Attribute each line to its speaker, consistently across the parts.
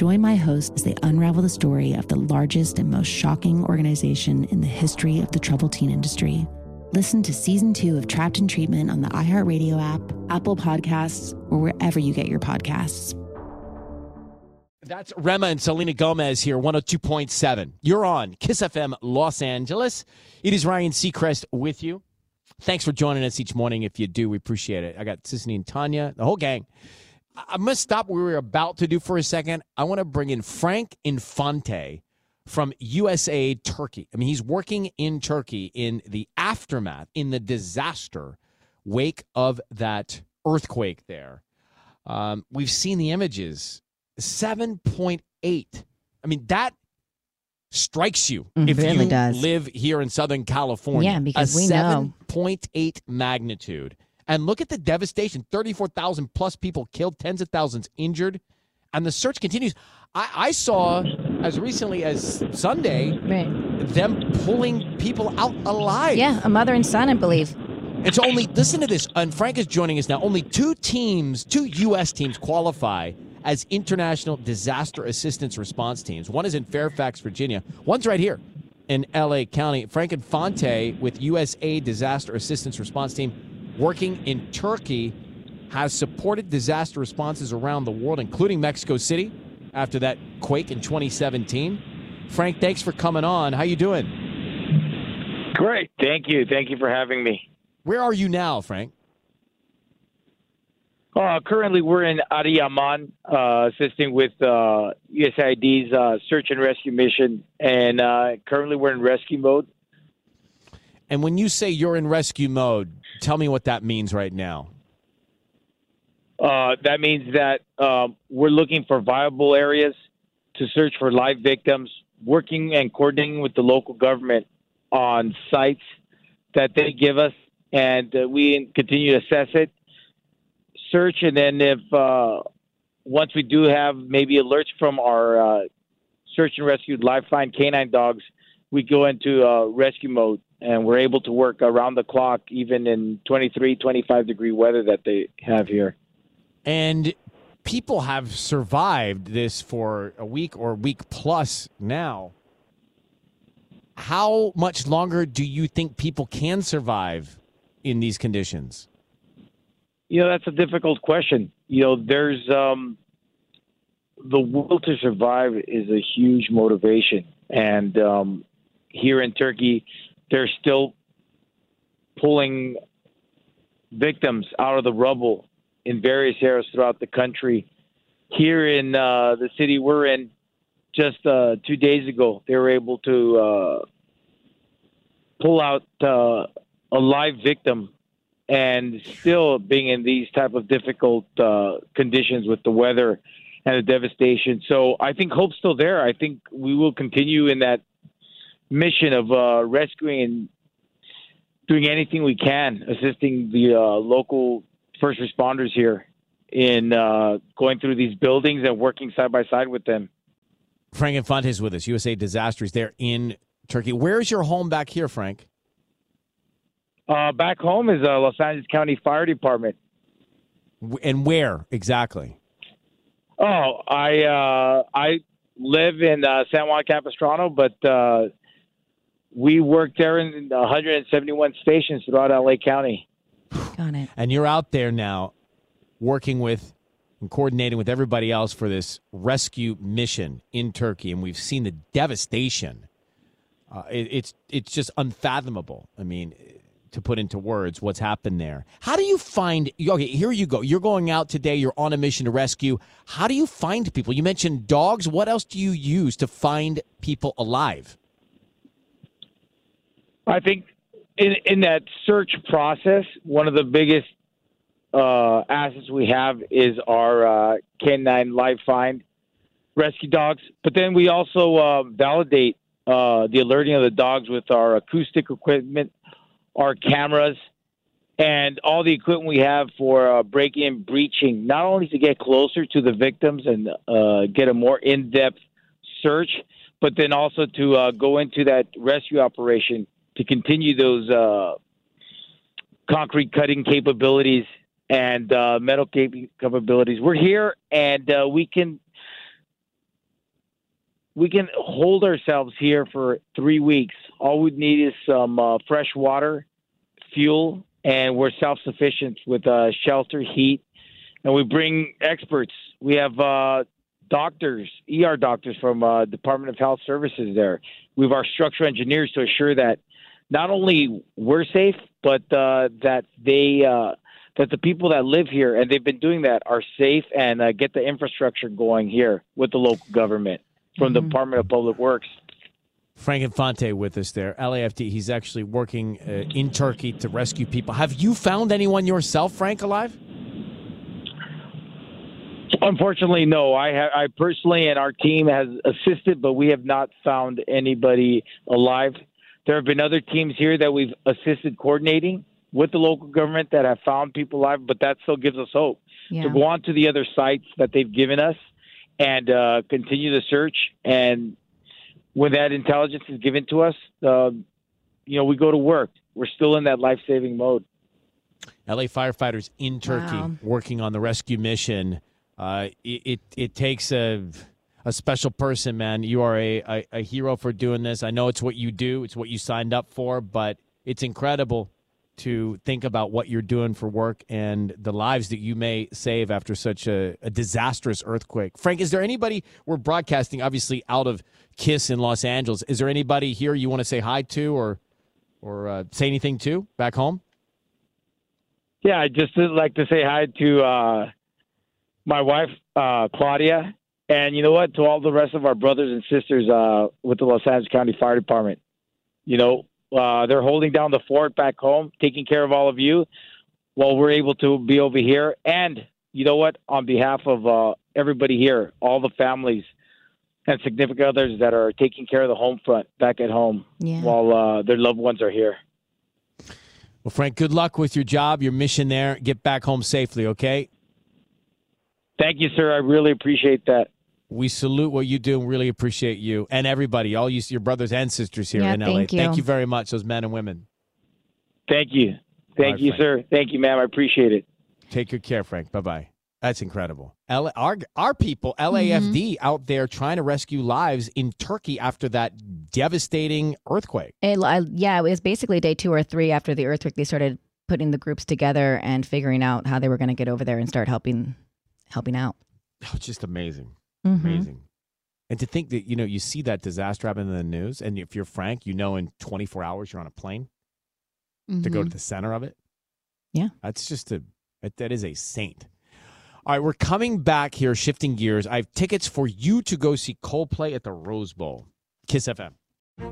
Speaker 1: Join my hosts as they unravel the story of the largest and most shocking organization in the history of the troubled teen industry. Listen to season two of Trapped in Treatment on the iHeartRadio app, Apple Podcasts, or wherever you get your podcasts.
Speaker 2: That's Rema and Selena Gomez here, 102.7. You're on Kiss FM Los Angeles. It is Ryan Seacrest with you. Thanks for joining us each morning. If you do, we appreciate it. I got Sisanie and Tanya, the whole gang. I'm going to stop what we were about to do for a second. I want to bring in Frank Infante from USA Turkey. I mean, he's working in Turkey in the aftermath, in the disaster wake of that earthquake there. Um, we've seen the images 7.8. I mean, that strikes you
Speaker 3: Mm,
Speaker 2: if
Speaker 3: really
Speaker 2: you
Speaker 3: does.
Speaker 2: live here in Southern California.
Speaker 3: Yeah, because
Speaker 2: a
Speaker 3: we know.
Speaker 2: 7.8 magnitude. And look at the devastation 34,000 plus people killed, tens of thousands injured. And the search continues. I, I saw as recently as Sunday
Speaker 3: Right.
Speaker 2: them pulling people out alive.
Speaker 3: Yeah, a mother and son, I believe.
Speaker 2: It's only, listen to this. And Frank is joining us now. Only two teams, two U.S. teams qualify as international disaster assistance response teams. One is in Fairfax, Virginia. One's right here in L.A. County. Frank Infante with USA Disaster Assistance Response Team working in Turkey has supported disaster responses around the world, including Mexico City after that quake in 2017. Frank, thanks for coming on. How you doing?
Speaker 4: Great. Thank you. Thank you for having me.
Speaker 2: Where are you now, Frank?
Speaker 4: Uh, currently, we're in Adiyaman, uh, assisting with uh, USAID's uh, search and rescue mission, and uh, currently we're in rescue mode.
Speaker 2: And when you say you're in rescue mode, tell me what that means right now.
Speaker 4: Uh, that means that um, we're looking for viable areas to search for live victims, working and coordinating with the local government on sites that they give us, and uh, we continue to assess it, search, and then if uh, once we do have maybe alerts from our uh, search and rescue lifeline canine dogs, we go into uh, rescue mode and we're able to work around the clock, even in 23, 25 degree weather that they have here.
Speaker 2: And people have survived this for a week or a week plus now. How much longer do you think people can survive in these conditions?
Speaker 4: You know, that's a difficult question. You know, there's um, the will to survive is a huge motivation, and um, here in Turkey, they're still pulling victims out of the rubble in various areas throughout the country. Here in uh, the city we're in, just uh, two days ago, they were able to uh, pull out uh, a live victim and still being in these type of difficult uh, conditions with the weather and the devastation. So I think hope's still there. I think we will continue in that mission of uh, rescuing and doing anything we can, assisting the uh, local first responders here in uh, going through these buildings and working side by side with them.
Speaker 2: Frank Infante is with us. USA Disasters there in Turkey. Where's your home back here, Frank?
Speaker 4: Uh, back home is uh, Los Angeles County Fire Department.
Speaker 2: And where exactly?
Speaker 4: Oh, I uh, I live in uh, San Juan Capistrano, but uh, we work there in 171 stations throughout LA County.
Speaker 1: Got it.
Speaker 2: And you're out there now working with and coordinating with everybody else for this rescue mission in Turkey, and we've seen the devastation. Uh, it, it's it's just unfathomable. I mean, to put into words what's happened there. How do you find? Okay, here you go. You're going out today. You're on a mission to rescue. How do you find people? You mentioned dogs. What else do you use to find people alive?
Speaker 4: I think in in that search process, one of the biggest uh, assets we have is our uh, canine live find rescue dogs. But then we also uh, validate uh, the alerting of the dogs with our acoustic equipment, our cameras, and all the equipment we have for uh, breaking and breaching, not only to get closer to the victims and uh, get a more in depth search, but then also to go into that rescue operation to continue those uh, concrete cutting capabilities and uh, metal capabilities. We're here, and uh, we can we can hold ourselves here for three weeks. All we need is some uh, fresh water, fuel, and we're self sufficient with uh, shelter, heat, and we bring experts. We have uh, doctors, ER doctors from uh, Department of Health Services there. We have our structural engineers to assure that not only we're safe, but that they that the people that live here and they've been doing that are safe and uh, get the infrastructure going here with the local government from mm-hmm. the Department of Public Works.
Speaker 2: Frank Infante with us there, LAFD. He's actually working uh, in Turkey to rescue people. Have you found anyone yourself, Frank, alive?
Speaker 4: Unfortunately, no. I, ha- I personally and our team has assisted, but we have not found anybody alive. There have been other teams here that we've assisted coordinating, with the local government that have found people alive, but that still gives us hope yeah. to go on to the other sites that they've given us and uh, continue the search. And when that intelligence is given to us, uh, you know, we go to work. We're still in that life saving mode.
Speaker 2: LA firefighters in Turkey wow. working on the rescue mission. Uh, it, it, it takes a a special person, man. You are a, a, a hero for doing this. I know it's what you do. It's what you signed up for, but it's incredible to think about what you're doing for work and the lives that you may save after such a, a, disastrous earthquake. Frank, is there anybody we're broadcasting obviously out of Kiss in Los Angeles? Is there anybody here you want to say hi to or or uh, say anything to back home?
Speaker 4: Yeah, I just like to say hi to uh, my wife uh, Claudia, and you know what, to all the rest of our brothers and sisters uh, with the Los Angeles County Fire Department. You know, uh, they're holding down the fort back home, taking care of all of you while we're able to be over here. And you know what? On behalf of uh, everybody here, all the families and significant others that are taking care of the home front back at home yeah. while uh, their loved ones are here.
Speaker 2: Well, Frank, good luck with your job, your mission there. Get back home safely, okay?
Speaker 4: Thank you, sir. I really appreciate that.
Speaker 2: We salute what you do and really appreciate you and everybody, all you, your brothers and sisters here
Speaker 1: yeah,
Speaker 2: in
Speaker 1: LA. Thank you.
Speaker 2: thank you very much, those men and women.
Speaker 4: Thank you. Thank right, you, Frank. sir. Thank you, ma'am. I appreciate it.
Speaker 2: Take good care, Frank. Bye bye. That's incredible. L- our, our people, LAFD, mm-hmm. out there trying to rescue lives in Turkey after that devastating earthquake.
Speaker 1: It, yeah, it was basically day two or three after the earthquake. They started putting the groups together and figuring out how they were going to get over there and start helping helping out.
Speaker 2: Oh, just amazing. Mm-hmm. Amazing. And to think that, you know, you see that disaster happen in the news, and if you're Frank, you know in 24 hours you're on a plane mm-hmm. to go to mm-hmm. the center of it.
Speaker 1: Yeah.
Speaker 2: That's just a, that is a saint. All right, we're coming back here, shifting gears. I have tickets for you to go see Coldplay at the Rose Bowl. Kiss FM.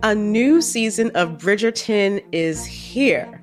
Speaker 5: A new season of Bridgerton is here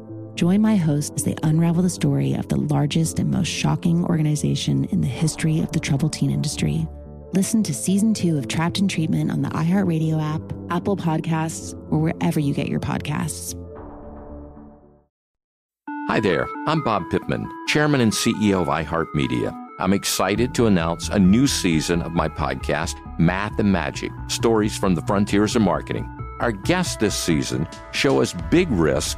Speaker 1: Join my hosts as they unravel the story of the largest and most shocking organization in the history of the troubled teen industry. Listen to season two of Trapped in Treatment on the iHeartRadio app, Apple Podcasts, or wherever you get your podcasts.
Speaker 3: Hi there, I'm Bob Pittman, Chairman and CEO of iHeartMedia. I'm excited to announce a new season of my podcast, Math and Magic Stories from the Frontiers of Marketing. Our guests this season show us big risk